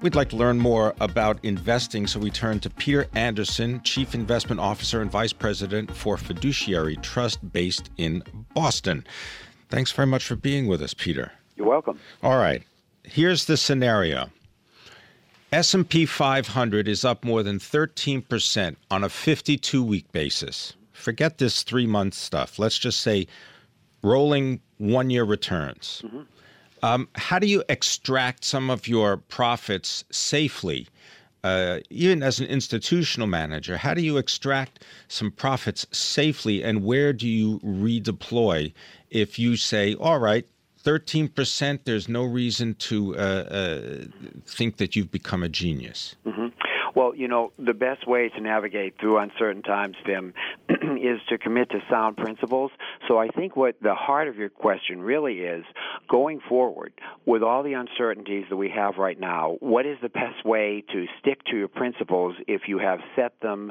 We'd like to learn more about investing, so we turn to Peter Andersen, Chief Investment Officer and Vice President for Fiduciary Trust based in Boston. Thanks very much for being with us, Peter. You're welcome. All right. Here's the scenario. S&P 500 is up more than 13% on a 52-week basis. Forget this 3-month stuff. Let's just say rolling 1-year returns. Mm-hmm. Um, how do you extract some of your profits safely? Uh, even as an institutional manager, how do you extract some profits safely and where do you redeploy if you say, all right, 13%, there's no reason to uh, uh, think that you've become a genius? Mm-hmm. Well, you know, the best way to navigate through uncertain times, Pim, is to commit to sound principles. So I think what the heart of your question really is going forward with all the uncertainties that we have right now, what is the best way to stick to your principles if you have set them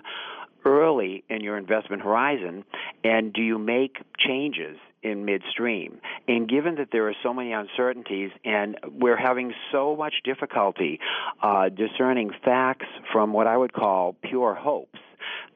early in your investment horizon and do you make changes in midstream. And given that there are so many uncertainties and we're having so much difficulty uh, discerning facts from what I would call pure hopes,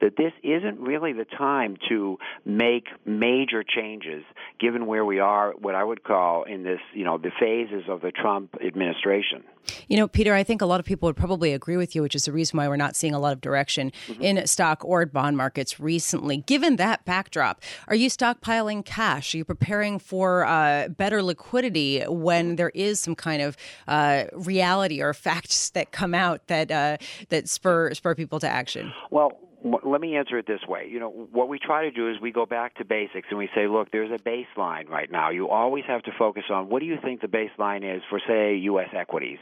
that this isn't really the time to make major changes given where we are, what I would call in this, you know, the phases of the Trump administration. You know, Peter, I think a lot of people would probably agree with you, which is the reason why we're not seeing a lot of direction mm-hmm. in stock or bond markets recently. Given that backdrop, are you stockpiling cash? Are you preparing for uh, better liquidity when there is some kind of uh, reality or facts that come out that uh, that spur spur people to action? Well, let me answer it this way. You know, what we try to do is we go back to basics and we say, look, there's a baseline right now. You always have to focus on what do you think the baseline is for, say, U.S. equities,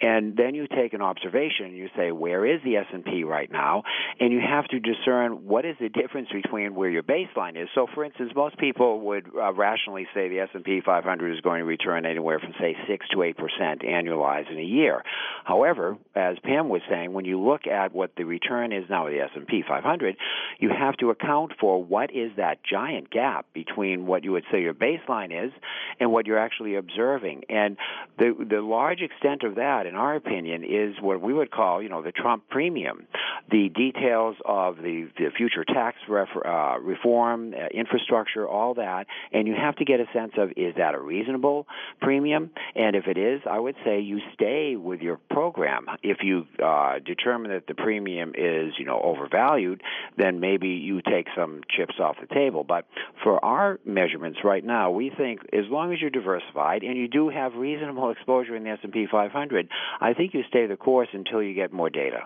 and then you take an observation and you say, where is the S&P right now? And you have to discern what is the difference between where your baseline is. So, for instance, most people would uh, rationally say the S&P 500 is going to return anywhere from say six to eight percent annualized in a year. However, as Pim was saying, when you look at what the return is now of the S&P 500, you have to account for what is that giant gap between what you would say your baseline is and what you're actually observing. And the the large extent of that, in our opinion, is what we would call, you know, the Trump premium. The details of the, the future tax ref, uh, reform, uh, infrastructure, all that, and you have to get a sense of is that a reasonable premium? And if it is, I would say you stay with your program. If you uh, determine that the premium is, you know, overvalued valued, then maybe you take some chips off the table. But for our measurements right now, we think as long as you're diversified and you do have reasonable exposure in the S&P 500, I think you stay the course until you get more data.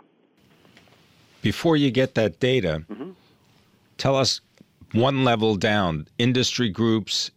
Before you get that data, mm-hmm. tell us one level down, industry groups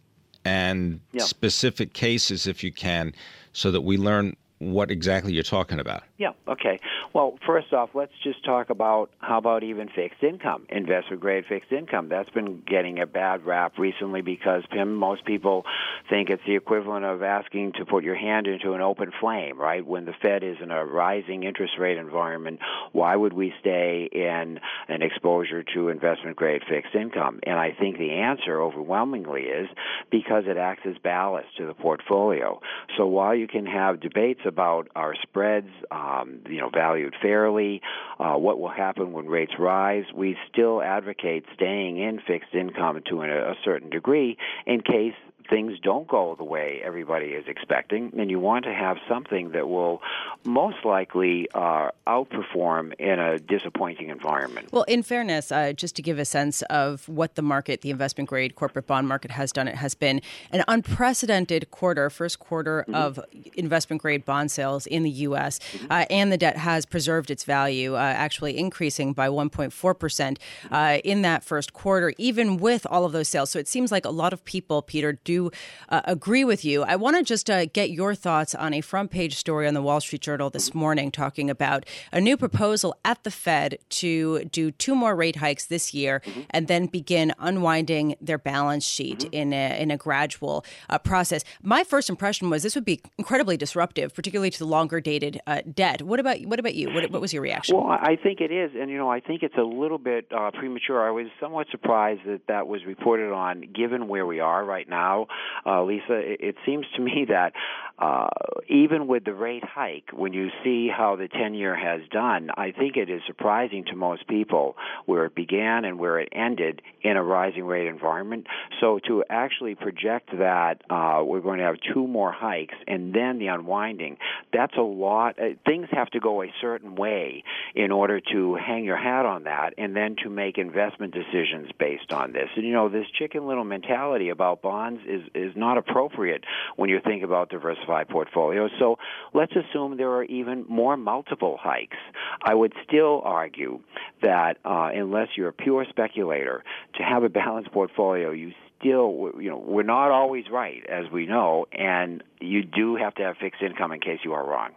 and yeah. specific cases if you can, so that we learn what exactly you're talking about. Yeah, okay. Well, first off, let's just talk about how about even fixed income, investment grade fixed income. That's been getting a bad rap recently because Pim, most people think it's the equivalent of asking to put your hand into an open flame, right? When the Fed is in a rising interest rate environment, why would we stay in an exposure to investment grade fixed income? And I think the answer overwhelmingly is because it acts as ballast to the portfolio. So while you can have debates about our spreads, um, you know, valued fairly, uh, what will happen when rates rise. We still advocate staying in fixed income to a, a certain degree in case things don't go the way everybody is expecting, and you want to have something that will most likely uh, outperform in a disappointing environment. Well, in fairness, uh, just to give a sense of what the market, the investment grade corporate bond market has done, it has been an unprecedented quarter, first quarter mm-hmm. of investment grade bond sales in the U.S., mm-hmm. uh, and the debt has preserved its value, uh, actually increasing by 1.4% uh, in that first quarter, even with all of those sales. So it seems like a lot of people, Peter, do do uh, agree with you. I want to just uh, get your thoughts on a front page story on the Wall Street Journal this morning talking about a new proposal at the Fed to do two more rate hikes this year mm-hmm. and then begin unwinding their balance sheet mm-hmm. in a, in a gradual uh, process. My first impression was this would be incredibly disruptive, particularly to the longer dated uh, debt. What about what about you? What, what, was your reaction? Well, I think it is, and you know, I think it's a little bit uh, premature. I was somewhat surprised that that was reported on, given where we are right now, uh, Lisa. It, it, seems to me that uh, even with the rate hike, when you see how the 10 year has done, I think it is surprising to most people where it began and where it ended in a rising rate environment. So to actually project that uh, we're going to have two more hikes and then the unwinding, that's a lot. Uh, things have to go a certain way in order to hang your hat on that and then to make investment decisions based on this. And you know, this chicken little mentality about bonds is, is not appropriate when you think about diversified portfolios. So let's assume there are even more multiple hikes. I would still argue that uh, unless you're a pure speculator, to have a balanced portfolio, you still, you know, we're not always right, as we know, and you do have to have fixed income in case you are wrong.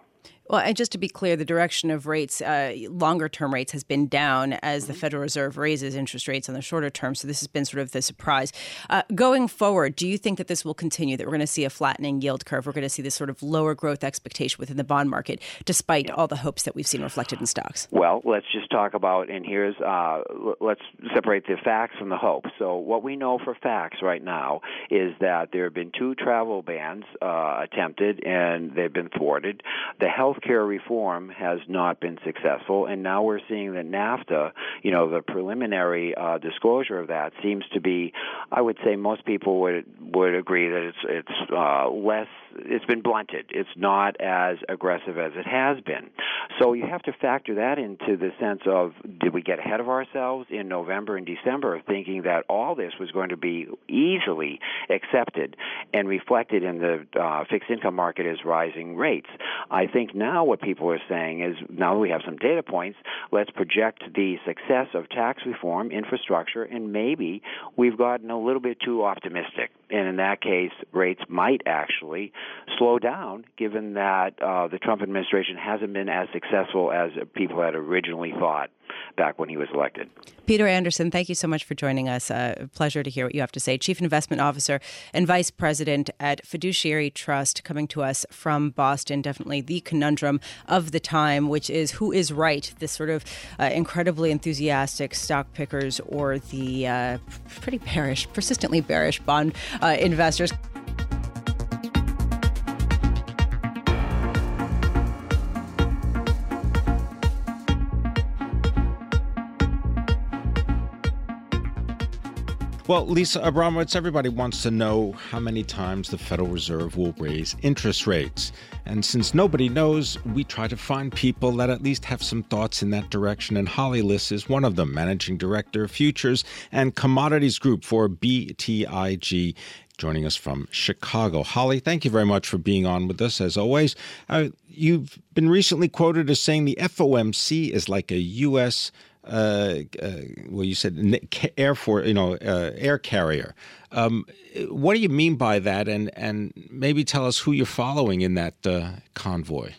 Well, and just to be clear, the direction of rates, uh, longer term rates, has been down as the mm-hmm. Federal Reserve raises interest rates on the shorter term. So this has been sort of the surprise. Uh, going forward, do you think that this will continue? That we're going to see a flattening yield curve? We're going to see this sort of lower growth expectation within the bond market, despite all the hopes that we've seen reflected in stocks. Well, let's just talk about, and here's uh, let's separate the facts from the hopes. So what we know for facts right now is that there have been two travel bans uh, attempted, and they've been thwarted. The health healthcare reform has not been successful, and now we're seeing that NAFTA, you know, the preliminary uh, disclosure of that seems to be, I would say, most people would would agree that it's it's uh, less it's been blunted. It's not as aggressive as it has been. So you have to factor that into the sense of did we get ahead of ourselves in November and December thinking that all this was going to be easily accepted and reflected in the uh, fixed income market as rising rates. I think now what people are saying is now that we have some data points, let's project the success of tax reform, infrastructure, and maybe we've gotten a little bit too optimistic. And in that case, rates might actually slow down, given that uh, the Trump administration hasn't been as successful as people had originally thought back when he was elected. Peter Andersen, thank you so much for joining us. Uh, pleasure to hear what you have to say. Chief Investment Officer and Vice President at Fiduciary Trust, coming to us from Boston. Definitely the conundrum of the time, which is who is right, this sort of uh, incredibly enthusiastic stock pickers or the uh, pretty bearish, persistently bearish bond uh, investors. Well, Lisa Abramowicz, everybody wants to know how many times the Federal Reserve will raise interest rates. And since nobody knows, we try to find people that at least have some thoughts in that direction. And Holly Liss is one of them, Managing Director of Futures and Commodities Group for BTIG joining us from Chicago. Holly, thank you very much for being on with us as always. Uh, you've been recently quoted as saying the FOMC is like a U.S uh, uh, well, you said air for you know, uh, air carrier. Um, what do you mean by that? And and maybe tell us who you're following in that uh, convoy.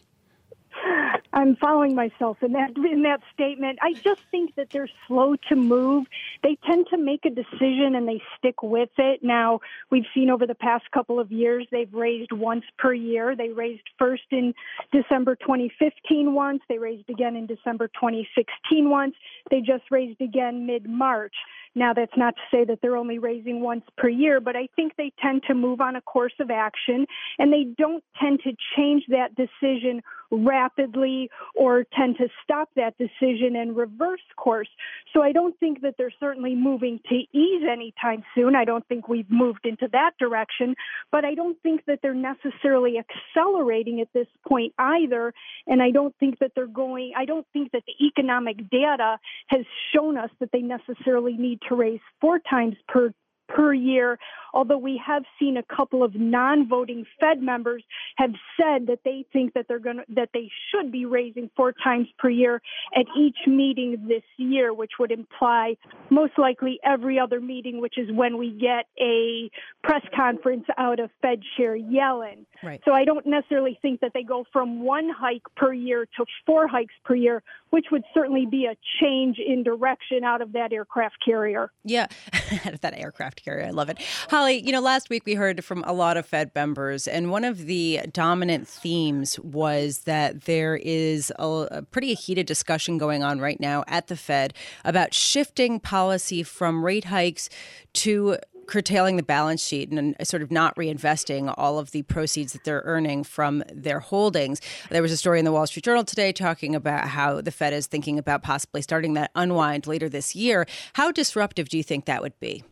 I'm following myself in that in that statement. I just think that they're slow to move. They tend to make a decision and they stick with it. Now, we've seen over the past couple of years they've raised once per year. They raised first in December 2015 once, they raised again in December 2016 once. They just raised again mid-March. Now, that's not to say that they're only raising once per year, but I think they tend to move on a course of action and they don't tend to change that decision rapidly or tend to stop that decision and reverse course. So I don't think that they're certainly moving to ease anytime soon. I don't think we've moved into that direction, but I don't think that they're necessarily accelerating at this point either. And I don't think that they're going, I don't think that the economic data has shown us that they necessarily need to raise four times per per year. Although we have seen a couple of non-voting Fed members have said that they think that they're going to that they should be raising four times per year at each meeting this year, which would imply most likely every other meeting, which is when we get a press conference out of Fed Chair Yellen. Right. So I don't necessarily think that they go from one hike per year to four hikes per year, which would certainly be a change in direction out of that aircraft carrier. Yeah, that aircraft carrier. I love it. Holly, you know, last week we heard from a lot of Fed members, and one of the dominant themes was that there is a, a pretty heated discussion going on right now at the Fed about shifting policy from rate hikes to curtailing the balance sheet and uh, sort of not reinvesting all of the proceeds that they're earning from their holdings. There was a story in the Wall Street Journal today talking about how the Fed is thinking about possibly starting that unwind later this year. How disruptive do you think that would be?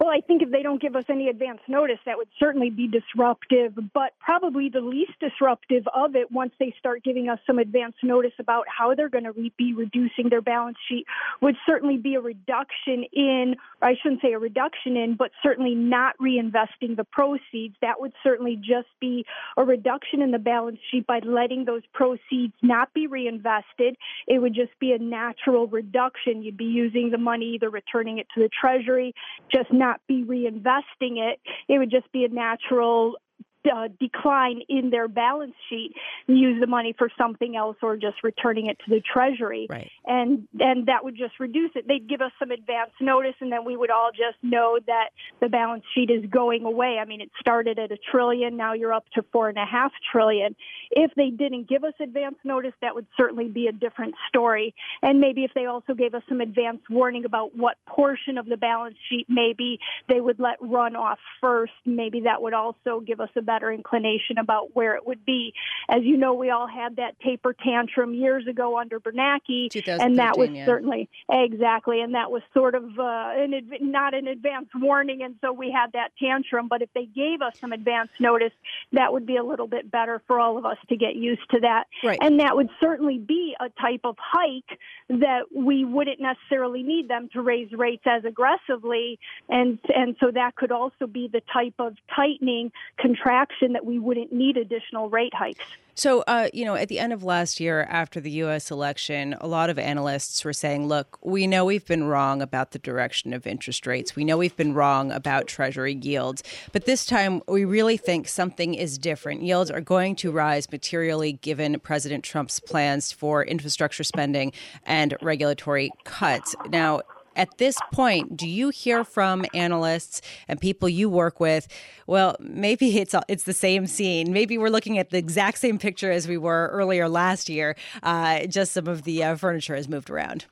Well, I think if they don't give us any advance notice, that would certainly be disruptive, but probably the least disruptive of it once they start giving us some advance notice about how they're going to re- be reducing their balance sheet would certainly be a reduction in, I shouldn't say a reduction in, but certainly not reinvesting the proceeds. That would certainly just be a reduction in the balance sheet by letting those proceeds not be reinvested. It would just be a natural reduction. You'd be using the money, either returning it to the Treasury, just not not be reinvesting it. It would just be a natural uh, decline in their balance sheet use the money for something else or just returning it to the treasury. Right. and and that would just reduce it. They'd give us some advance notice and then we would all just know that the balance sheet is going away. I mean it started at a trillion now you're up to four and a half trillion. If they didn't give us advance notice that would certainly be a different story. And maybe if they also gave us some advance warning about what portion of the balance sheet maybe they would let run off first maybe that would also give us a better inclination about where it would be. As you know, we all had that taper tantrum years ago under Bernanke, and that was yeah. certainly exactly, and that was sort of uh, an, not an advance warning, and so we had that tantrum. But if they gave us some advance notice, that would be a little bit better for all of us to get used to that, right. and that would certainly be a type of hike that we wouldn't necessarily need them to raise rates as aggressively, and and so that could also be the type of tightening contraction that we wouldn't need additional rate hikes. So, uh, you know, at the end of last year, after the U.S. election, a lot of analysts were saying, look, we know we've been wrong about the direction of interest rates. We know we've been wrong about Treasury yields. But this time, we really think something is different. Yields are going to rise materially given President Trump's plans for infrastructure spending and regulatory cuts. Now, at this point, do you hear from analysts and people you work with? Well, maybe it's it's the same scene. Maybe we're looking at the exact same picture as we were earlier last year. Uh, just some of the uh, furniture has moved around.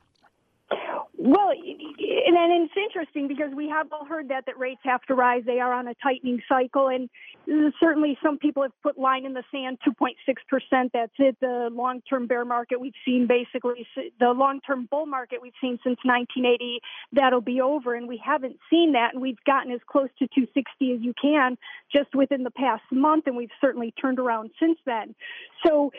Well, and then it's interesting because we have all heard that that rates have to rise. They are on a tightening cycle, and Mm, certainly some people have put line in the sand, 2.6 percent. That's it. The long-term bear market we've seen, basically the long-term bull market we've seen since 1980, that'll be over, and we haven't seen that, and we've gotten as close to 260 as you can just within the past month, and we've certainly turned around since then. So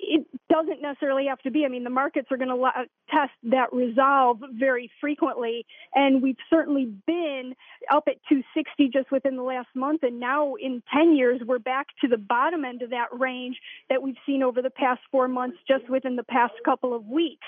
it doesn't necessarily have to be. I mean, the markets are going to uh, test that resolve very frequently, and we've certainly been up at 260 just within the last month, and now in 10 years we're back to the bottom end of that range that we've seen over the past four months, just within the past couple of weeks.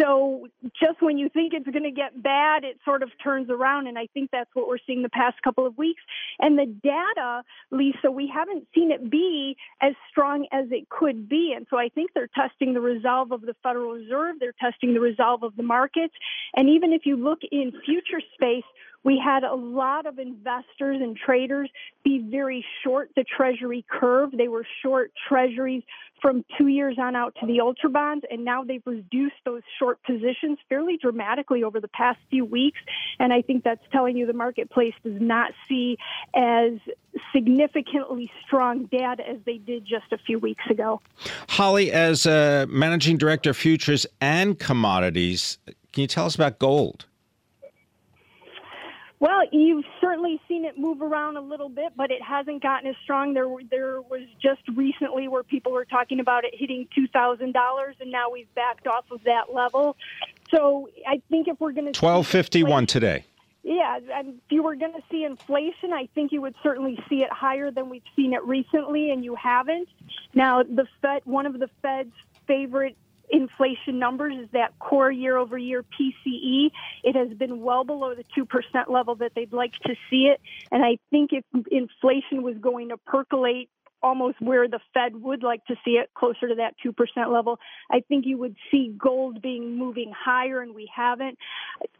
So, just when you think it's going to get bad, it sort of turns around, and I think that's what we're seeing the past couple of weeks. And the data, Lisa, we haven't seen it be as strong as it could be, and so I think they're testing the resolve of the Federal Reserve, they're testing the resolve of the markets. And even if you look in future space, we had a lot of investors and traders be very short the treasury curve. They were short treasuries from two years on out to the ultra bonds, and now they've reduced those short positions fairly dramatically over the past few weeks. And I think that's telling you the marketplace does not see as significantly strong data as they did just a few weeks ago. Holly, as managing director of futures and commodities, can you tell us about gold? Well, you've certainly seen it move around a little bit, but it hasn't gotten as strong. There, there was just recently where people were talking about it hitting two thousand dollars, and now we've backed off of that level. So I think if we're going to twelve fifty one today. Yeah, and if you were going to see inflation, I think you would certainly see it higher than we've seen it recently, and you haven't. Now, the Fed, one of the Fed's favorite inflation numbers is that core year over year PCE. It has been well below the 2% level that they'd like to see it. And I think if inflation was going to percolate almost where the Fed would like to see it, closer to that 2% level. I think you would see gold being moving higher, and we haven't.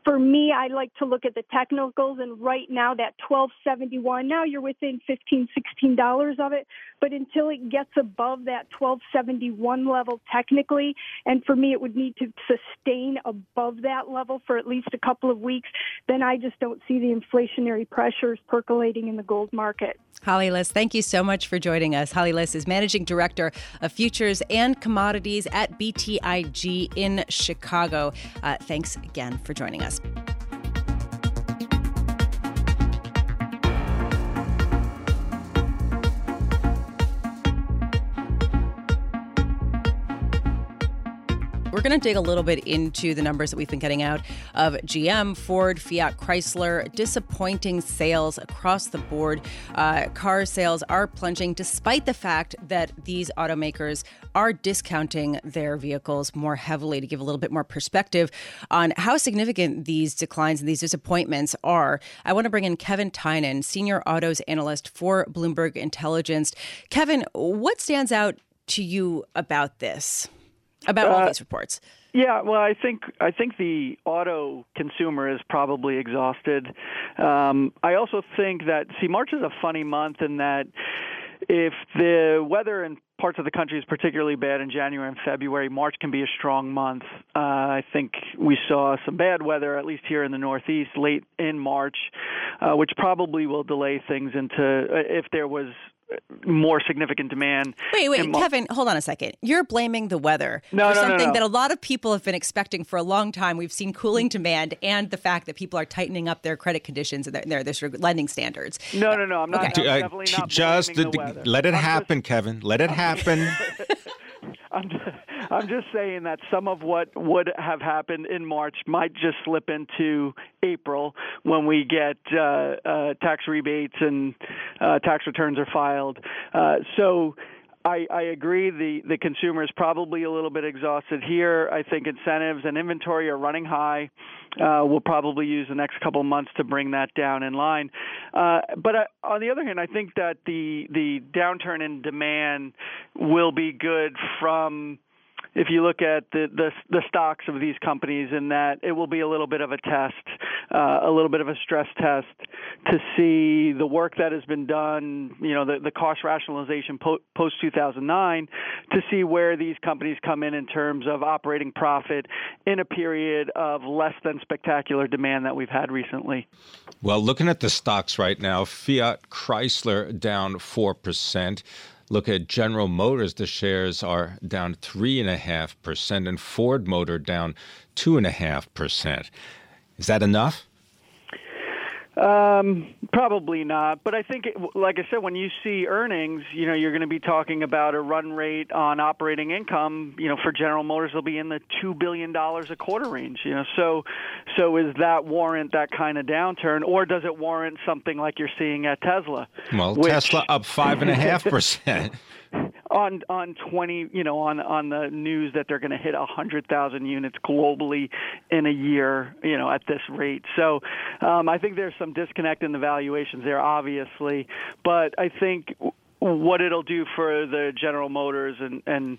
For me, I like to look at the technicals, and right now that 1271, now you're within 15 $16 of it, but until it gets above that 1271 level technically, and for me, it would need to sustain above that level for at least a couple of weeks, then I just don't see the inflationary pressures percolating in the gold market. Holly Liss, thank you so much for joining us. Holly Liss is Managing Director of Futures and Commodities at BTIG in Chicago. Uh, thanks again for joining us. We're going to dig a little bit into the numbers that we've been getting out of GM, Ford, Fiat, Chrysler. Disappointing sales across the board. Uh, car sales are plunging despite the fact that these automakers are discounting their vehicles more heavily to give a little bit more perspective on how significant these declines and these disappointments are. I want to bring in Kevin Tynan, Senior Autos Analyst for Bloomberg Intelligence. Kevin, what stands out to you about this? About all uh, these reports? Yeah, well, I think I think the auto consumer is probably exhausted. Um, I also think that see March is a funny month in that if the weather in parts of the country is particularly bad in January and February, March can be a strong month. Uh, I think we saw some bad weather, at least here in the Northeast, late in March, uh, which probably will delay things into uh, if there was more significant demand. Wait, wait, mo- Kevin, hold on a second. You're blaming the weather no, for no, something no, that a lot of people have been expecting for a long time. We've seen cooling demand and the fact that people are tightening up their credit conditions and their, their, their lending standards. No, no, no. I'm not. Okay. I'm uh, definitely not just the, the let it I'm happen, just, Kevin. Let it happen. I'm just, saying that some of what would have happened in March might just slip into April when we get uh, uh, tax rebates and uh, tax returns are filed. Uh, so I, I agree. The the consumer is probably a little bit exhausted here. I think incentives and inventory are running high. Uh, we'll probably use the next couple months to bring that down in line. Uh, but uh, on the other hand, I think that the the downturn in demand will be good from if you look at the, the, the stocks of these companies, in that it will be a little bit of a test, uh, a little bit of a stress test to see the work that has been done, you know, the, the cost rationalization po- post 2009, to see where these companies come in in terms of operating profit in a period of less than spectacular demand that we've had recently. Well, looking at the stocks right now, Fiat Chrysler down four percent. Look at General Motors, the shares are down 3.5%, and Ford Motor down 2.5%. Is that enough? Um, probably not, but I think, it, like I said, when you see earnings, you know, you're going to be talking about a run rate on operating income. You know, for General Motors, will be in the two billion dollars a quarter range. You know, so so is that warrant that kind of downturn, or does it warrant something like you're seeing at Tesla? Well, which, Tesla up five and a half percent. on on 20 you know on on the news that they're going to hit 100,000 units globally in a year you know at this rate. So um I think there's some disconnect in the valuations there obviously. But I think what it'll do for the General Motors and, and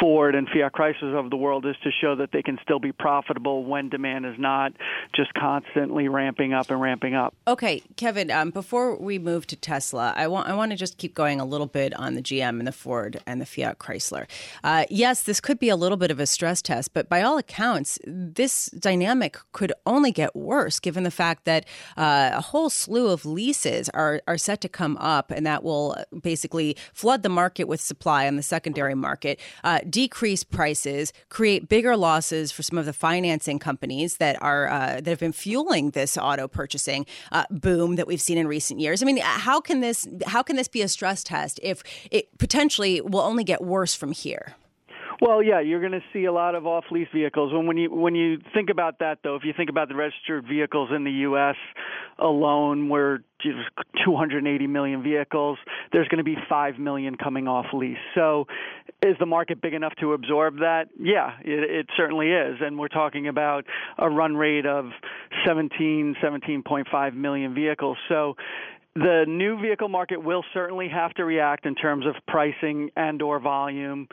Ford and Fiat Chrysler of the world is to show that they can still be profitable when demand is not just constantly ramping up and ramping up. Okay, Kevin. Um, before we move to Tesla, I want I want to just keep going a little bit on the GM and the Ford and the Fiat Chrysler. Uh, yes, this could be a little bit of a stress test, but by all accounts, this dynamic could only get worse given the fact that uh, a whole slew of leases are are set to come up, and that will basically flood the market with supply on the secondary market, uh, decrease prices, create bigger losses for some of the financing companies that are uh, that have been fueling this auto purchasing uh, boom that we've seen in recent years. I mean, how can this how can this be a stress test if it potentially will only get worse from here? Well, yeah, you're going to see a lot of off-lease vehicles. When when you when you think about that, though, if you think about the registered vehicles in the U.S. alone, we're 280 million vehicles. There's going to be 5 million coming off lease. So, is the market big enough to absorb that? Yeah, it, it certainly is. And we're talking about a run rate of 17, 17.5 million vehicles. So, the new vehicle market will certainly have to react in terms of pricing and or volume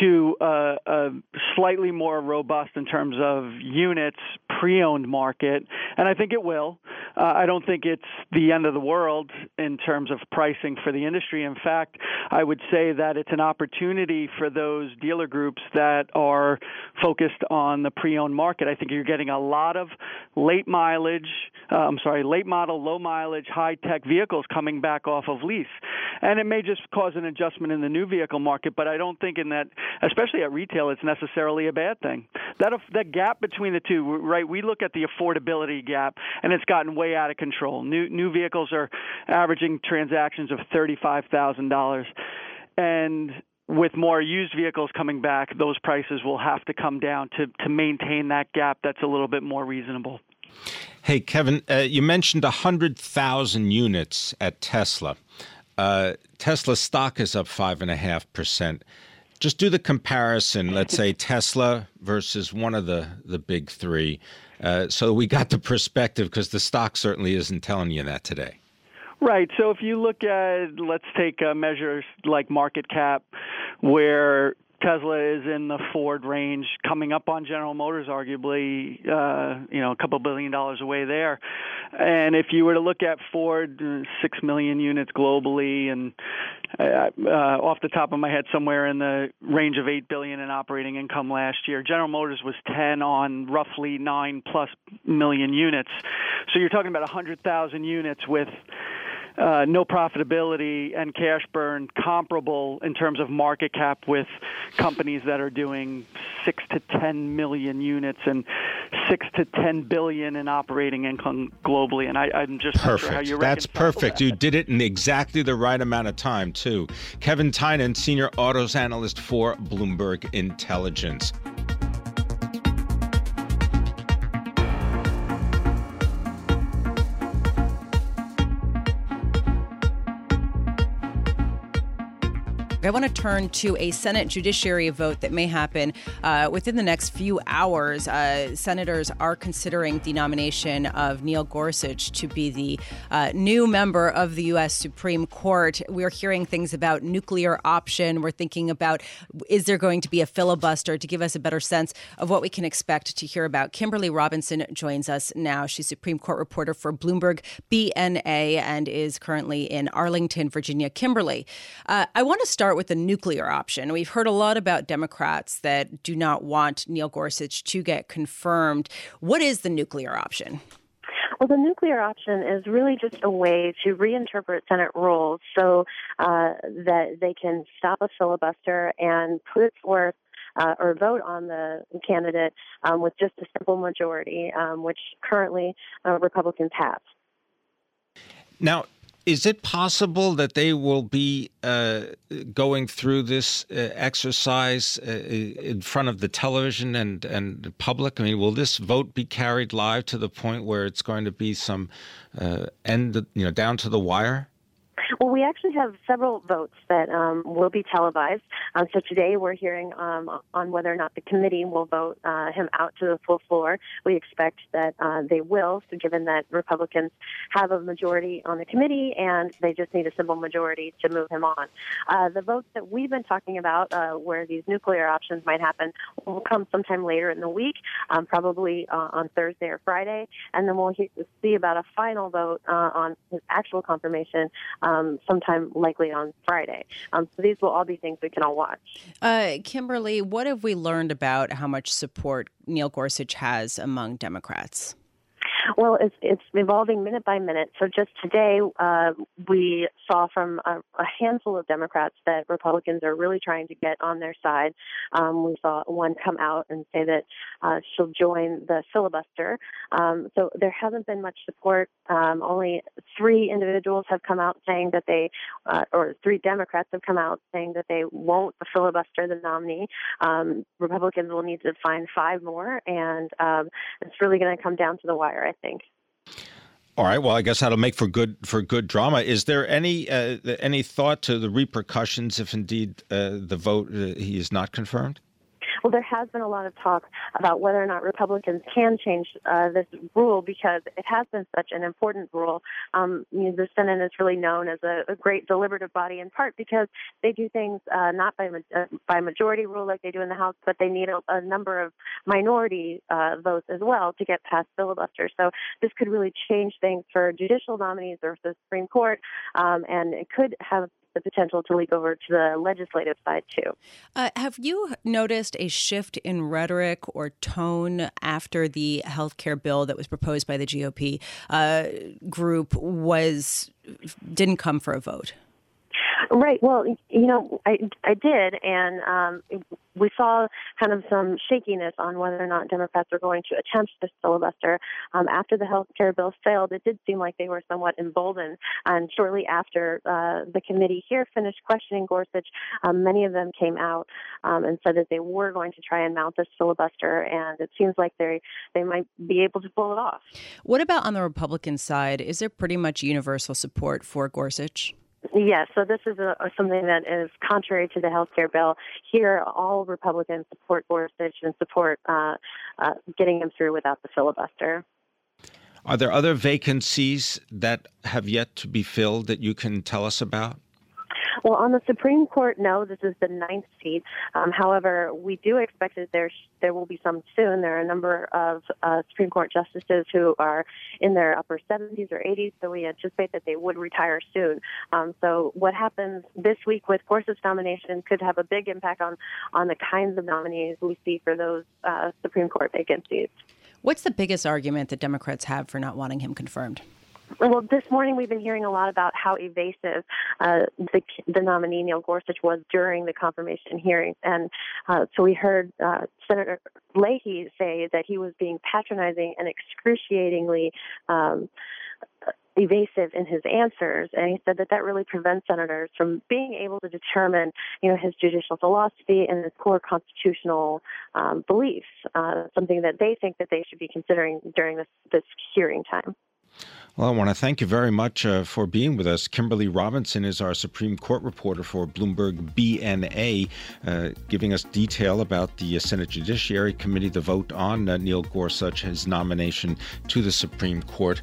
to a, a slightly more robust in terms of units pre-owned market and I think it will uh, I don't think it's the end of the world in terms of pricing for the industry in fact I would say that it's an opportunity for those dealer groups that are focused on the pre-owned market I think you're getting a lot of late mileage uh, I'm sorry late model low mileage high tech vehicles coming back off of lease. And it may just cause an adjustment in the new vehicle market, but I don't think in that, especially at retail, it's necessarily a bad thing. That that gap between the two, right? We look at the affordability gap, and it's gotten way out of control. New new vehicles are averaging transactions of thirty-five thousand dollars, and with more used vehicles coming back, those prices will have to come down to to maintain that gap that's a little bit more reasonable. Hey, Kevin, uh, you mentioned 100,000 units at Tesla. Uh, Tesla stock is up 5.5%. Just do the comparison, let's say Tesla versus one of the, the big three. Uh, so we got the perspective because the stock certainly isn't telling you that today. Right. So if you look at, let's take measures like market cap, where Tesla is in the Ford range, coming up on General Motors, arguably, uh, you know, a couple billion dollars away there. And if you were to look at Ford, six million units globally, and uh, uh, off the top of my head, somewhere in the range of eight billion in operating income last year. General Motors was ten on roughly nine plus million units. So you're talking about a hundred thousand units with Uh, no profitability and cash burn comparable in terms of market cap with companies that are doing six to ten million units and six to ten billion in operating income globally. And I, am just perfect. Sure how you That's perfect. That. You did it in exactly the right amount of time too. Kevin Tynan, senior autos analyst for Bloomberg Intelligence. I want to turn to a Senate judiciary vote that may happen uh, within the next few hours. Uh, senators are considering the nomination of Neil Gorsuch to be the uh, new member of the U.S. Supreme Court. We're hearing things about nuclear option. We're thinking about is there going to be a filibuster to give us a better sense of what we can expect to hear about. Kimberly Robinson joins us now. She's Supreme Court reporter for Bloomberg BNA and is currently in Arlington, Virginia. Kimberly, uh, I want to start with the nuclear option. We've heard a lot about Democrats that do not want Neil Gorsuch to get confirmed. What is the nuclear option? Well, the nuclear option is really just a way to reinterpret Senate rules so uh, that they can stop a filibuster and put forth uh, or vote on the candidate um, with just a simple majority, um, which currently uh, Republicans have. Now, is it possible that they will be uh, going through this uh, exercise uh, in front of the television and, and public? I mean, will this vote be carried live to the point where it's going to be some uh, end, you know, down to the wire? Well, we actually have several votes that um, will be televised. Um, so today we're hearing um, on whether or not the committee will vote uh, him out to the full floor. We expect that uh, they will, so given that Republicans have a majority on the committee and they just need a simple majority to move him on. Uh, the votes that we've been talking about, uh, where these nuclear options might happen, will come sometime later in the week, um, probably uh, on Thursday or Friday, and then we'll see about a final vote uh, on his actual confirmation um, sometime likely on Friday. Um, so these will all be things we can all watch. Uh, Kimberly, what have we learned about how much support Neil Gorsuch has among Democrats? Well, it's it's evolving minute by minute. So just today, uh, we saw from a, a, handful of Democrats that Republicans are really trying to get on their side. Um, we saw one come out and say that uh, she'll join the filibuster. Um, so there hasn't been much support. Um, only three individuals have come out saying that they, uh, or three Democrats have come out saying that they won't filibuster the nominee. Um, Republicans will need to find five more, and um, it's really going to come down to the wire, I think. All right. Well, I guess that'll make for good for good drama. Is there any uh, any thought to the repercussions if indeed uh, the vote uh, he is not confirmed? Well, there has been a lot of talk about whether or not Republicans can change uh, this rule because it has been such an important rule. Um, you know, the Senate is really known as a, a, great deliberative body in part because they do things uh, not by uh, by majority rule like they do in the House, but they need a, a number of minority uh, votes as well to get past filibuster. So this could really change things for judicial nominees or the Supreme Court, um, and it could have the potential to leak over to the legislative side too. Uh, have you noticed a shift in rhetoric or tone after the health care bill that was proposed by the GOP uh, group was didn't come for a vote? Right. Well, you know, I I did, and um, we saw kind of some shakiness on whether or not Democrats are going to attempt this filibuster. Um, after the health care bill failed, it did seem like they were somewhat emboldened. And shortly after uh, the committee here finished questioning Gorsuch, um, many of them came out um, and said that they were going to try and mount this filibuster. And it seems like they they might be able to pull it off. What about on the Republican side? Is there pretty much universal support for Gorsuch? Yes, so this is a, something that is contrary to the health care bill. Here, all Republicans support Gorsuch and support uh, uh, getting him through without the filibuster. Are there other vacancies that have yet to be filled that you can tell us about? Well, on the Supreme Court, no, this is the ninth seat. Um, however, we do expect that there there will be some soon. There are a number of uh, Supreme Court justices who are in their upper 70s or 80s, so we anticipate that they would retire soon. Um, so, what happens this week with Gorsuch's nomination could have a big impact on on the kinds of nominees we see for those uh, Supreme Court vacancies. What's the biggest argument that Democrats have for not wanting him confirmed? Well, this morning we've been hearing a lot about how evasive uh, the, the nominee Neil Gorsuch was during the confirmation hearing, and uh, so we heard uh, Senator Leahy say that he was being patronizing and excruciatingly. Um, evasive in his answers and he said that that really prevents senators from being able to determine you know his judicial philosophy and his core constitutional um, beliefs uh, something that they think that they should be considering during this this hearing time well, I want to thank you very much uh, for being with us. Kimberly Robinson is our Supreme Court reporter for Bloomberg BNA, uh, giving us detail about the Senate Judiciary Committee, the vote on uh, Neil Gorsuch, his nomination to the Supreme Court.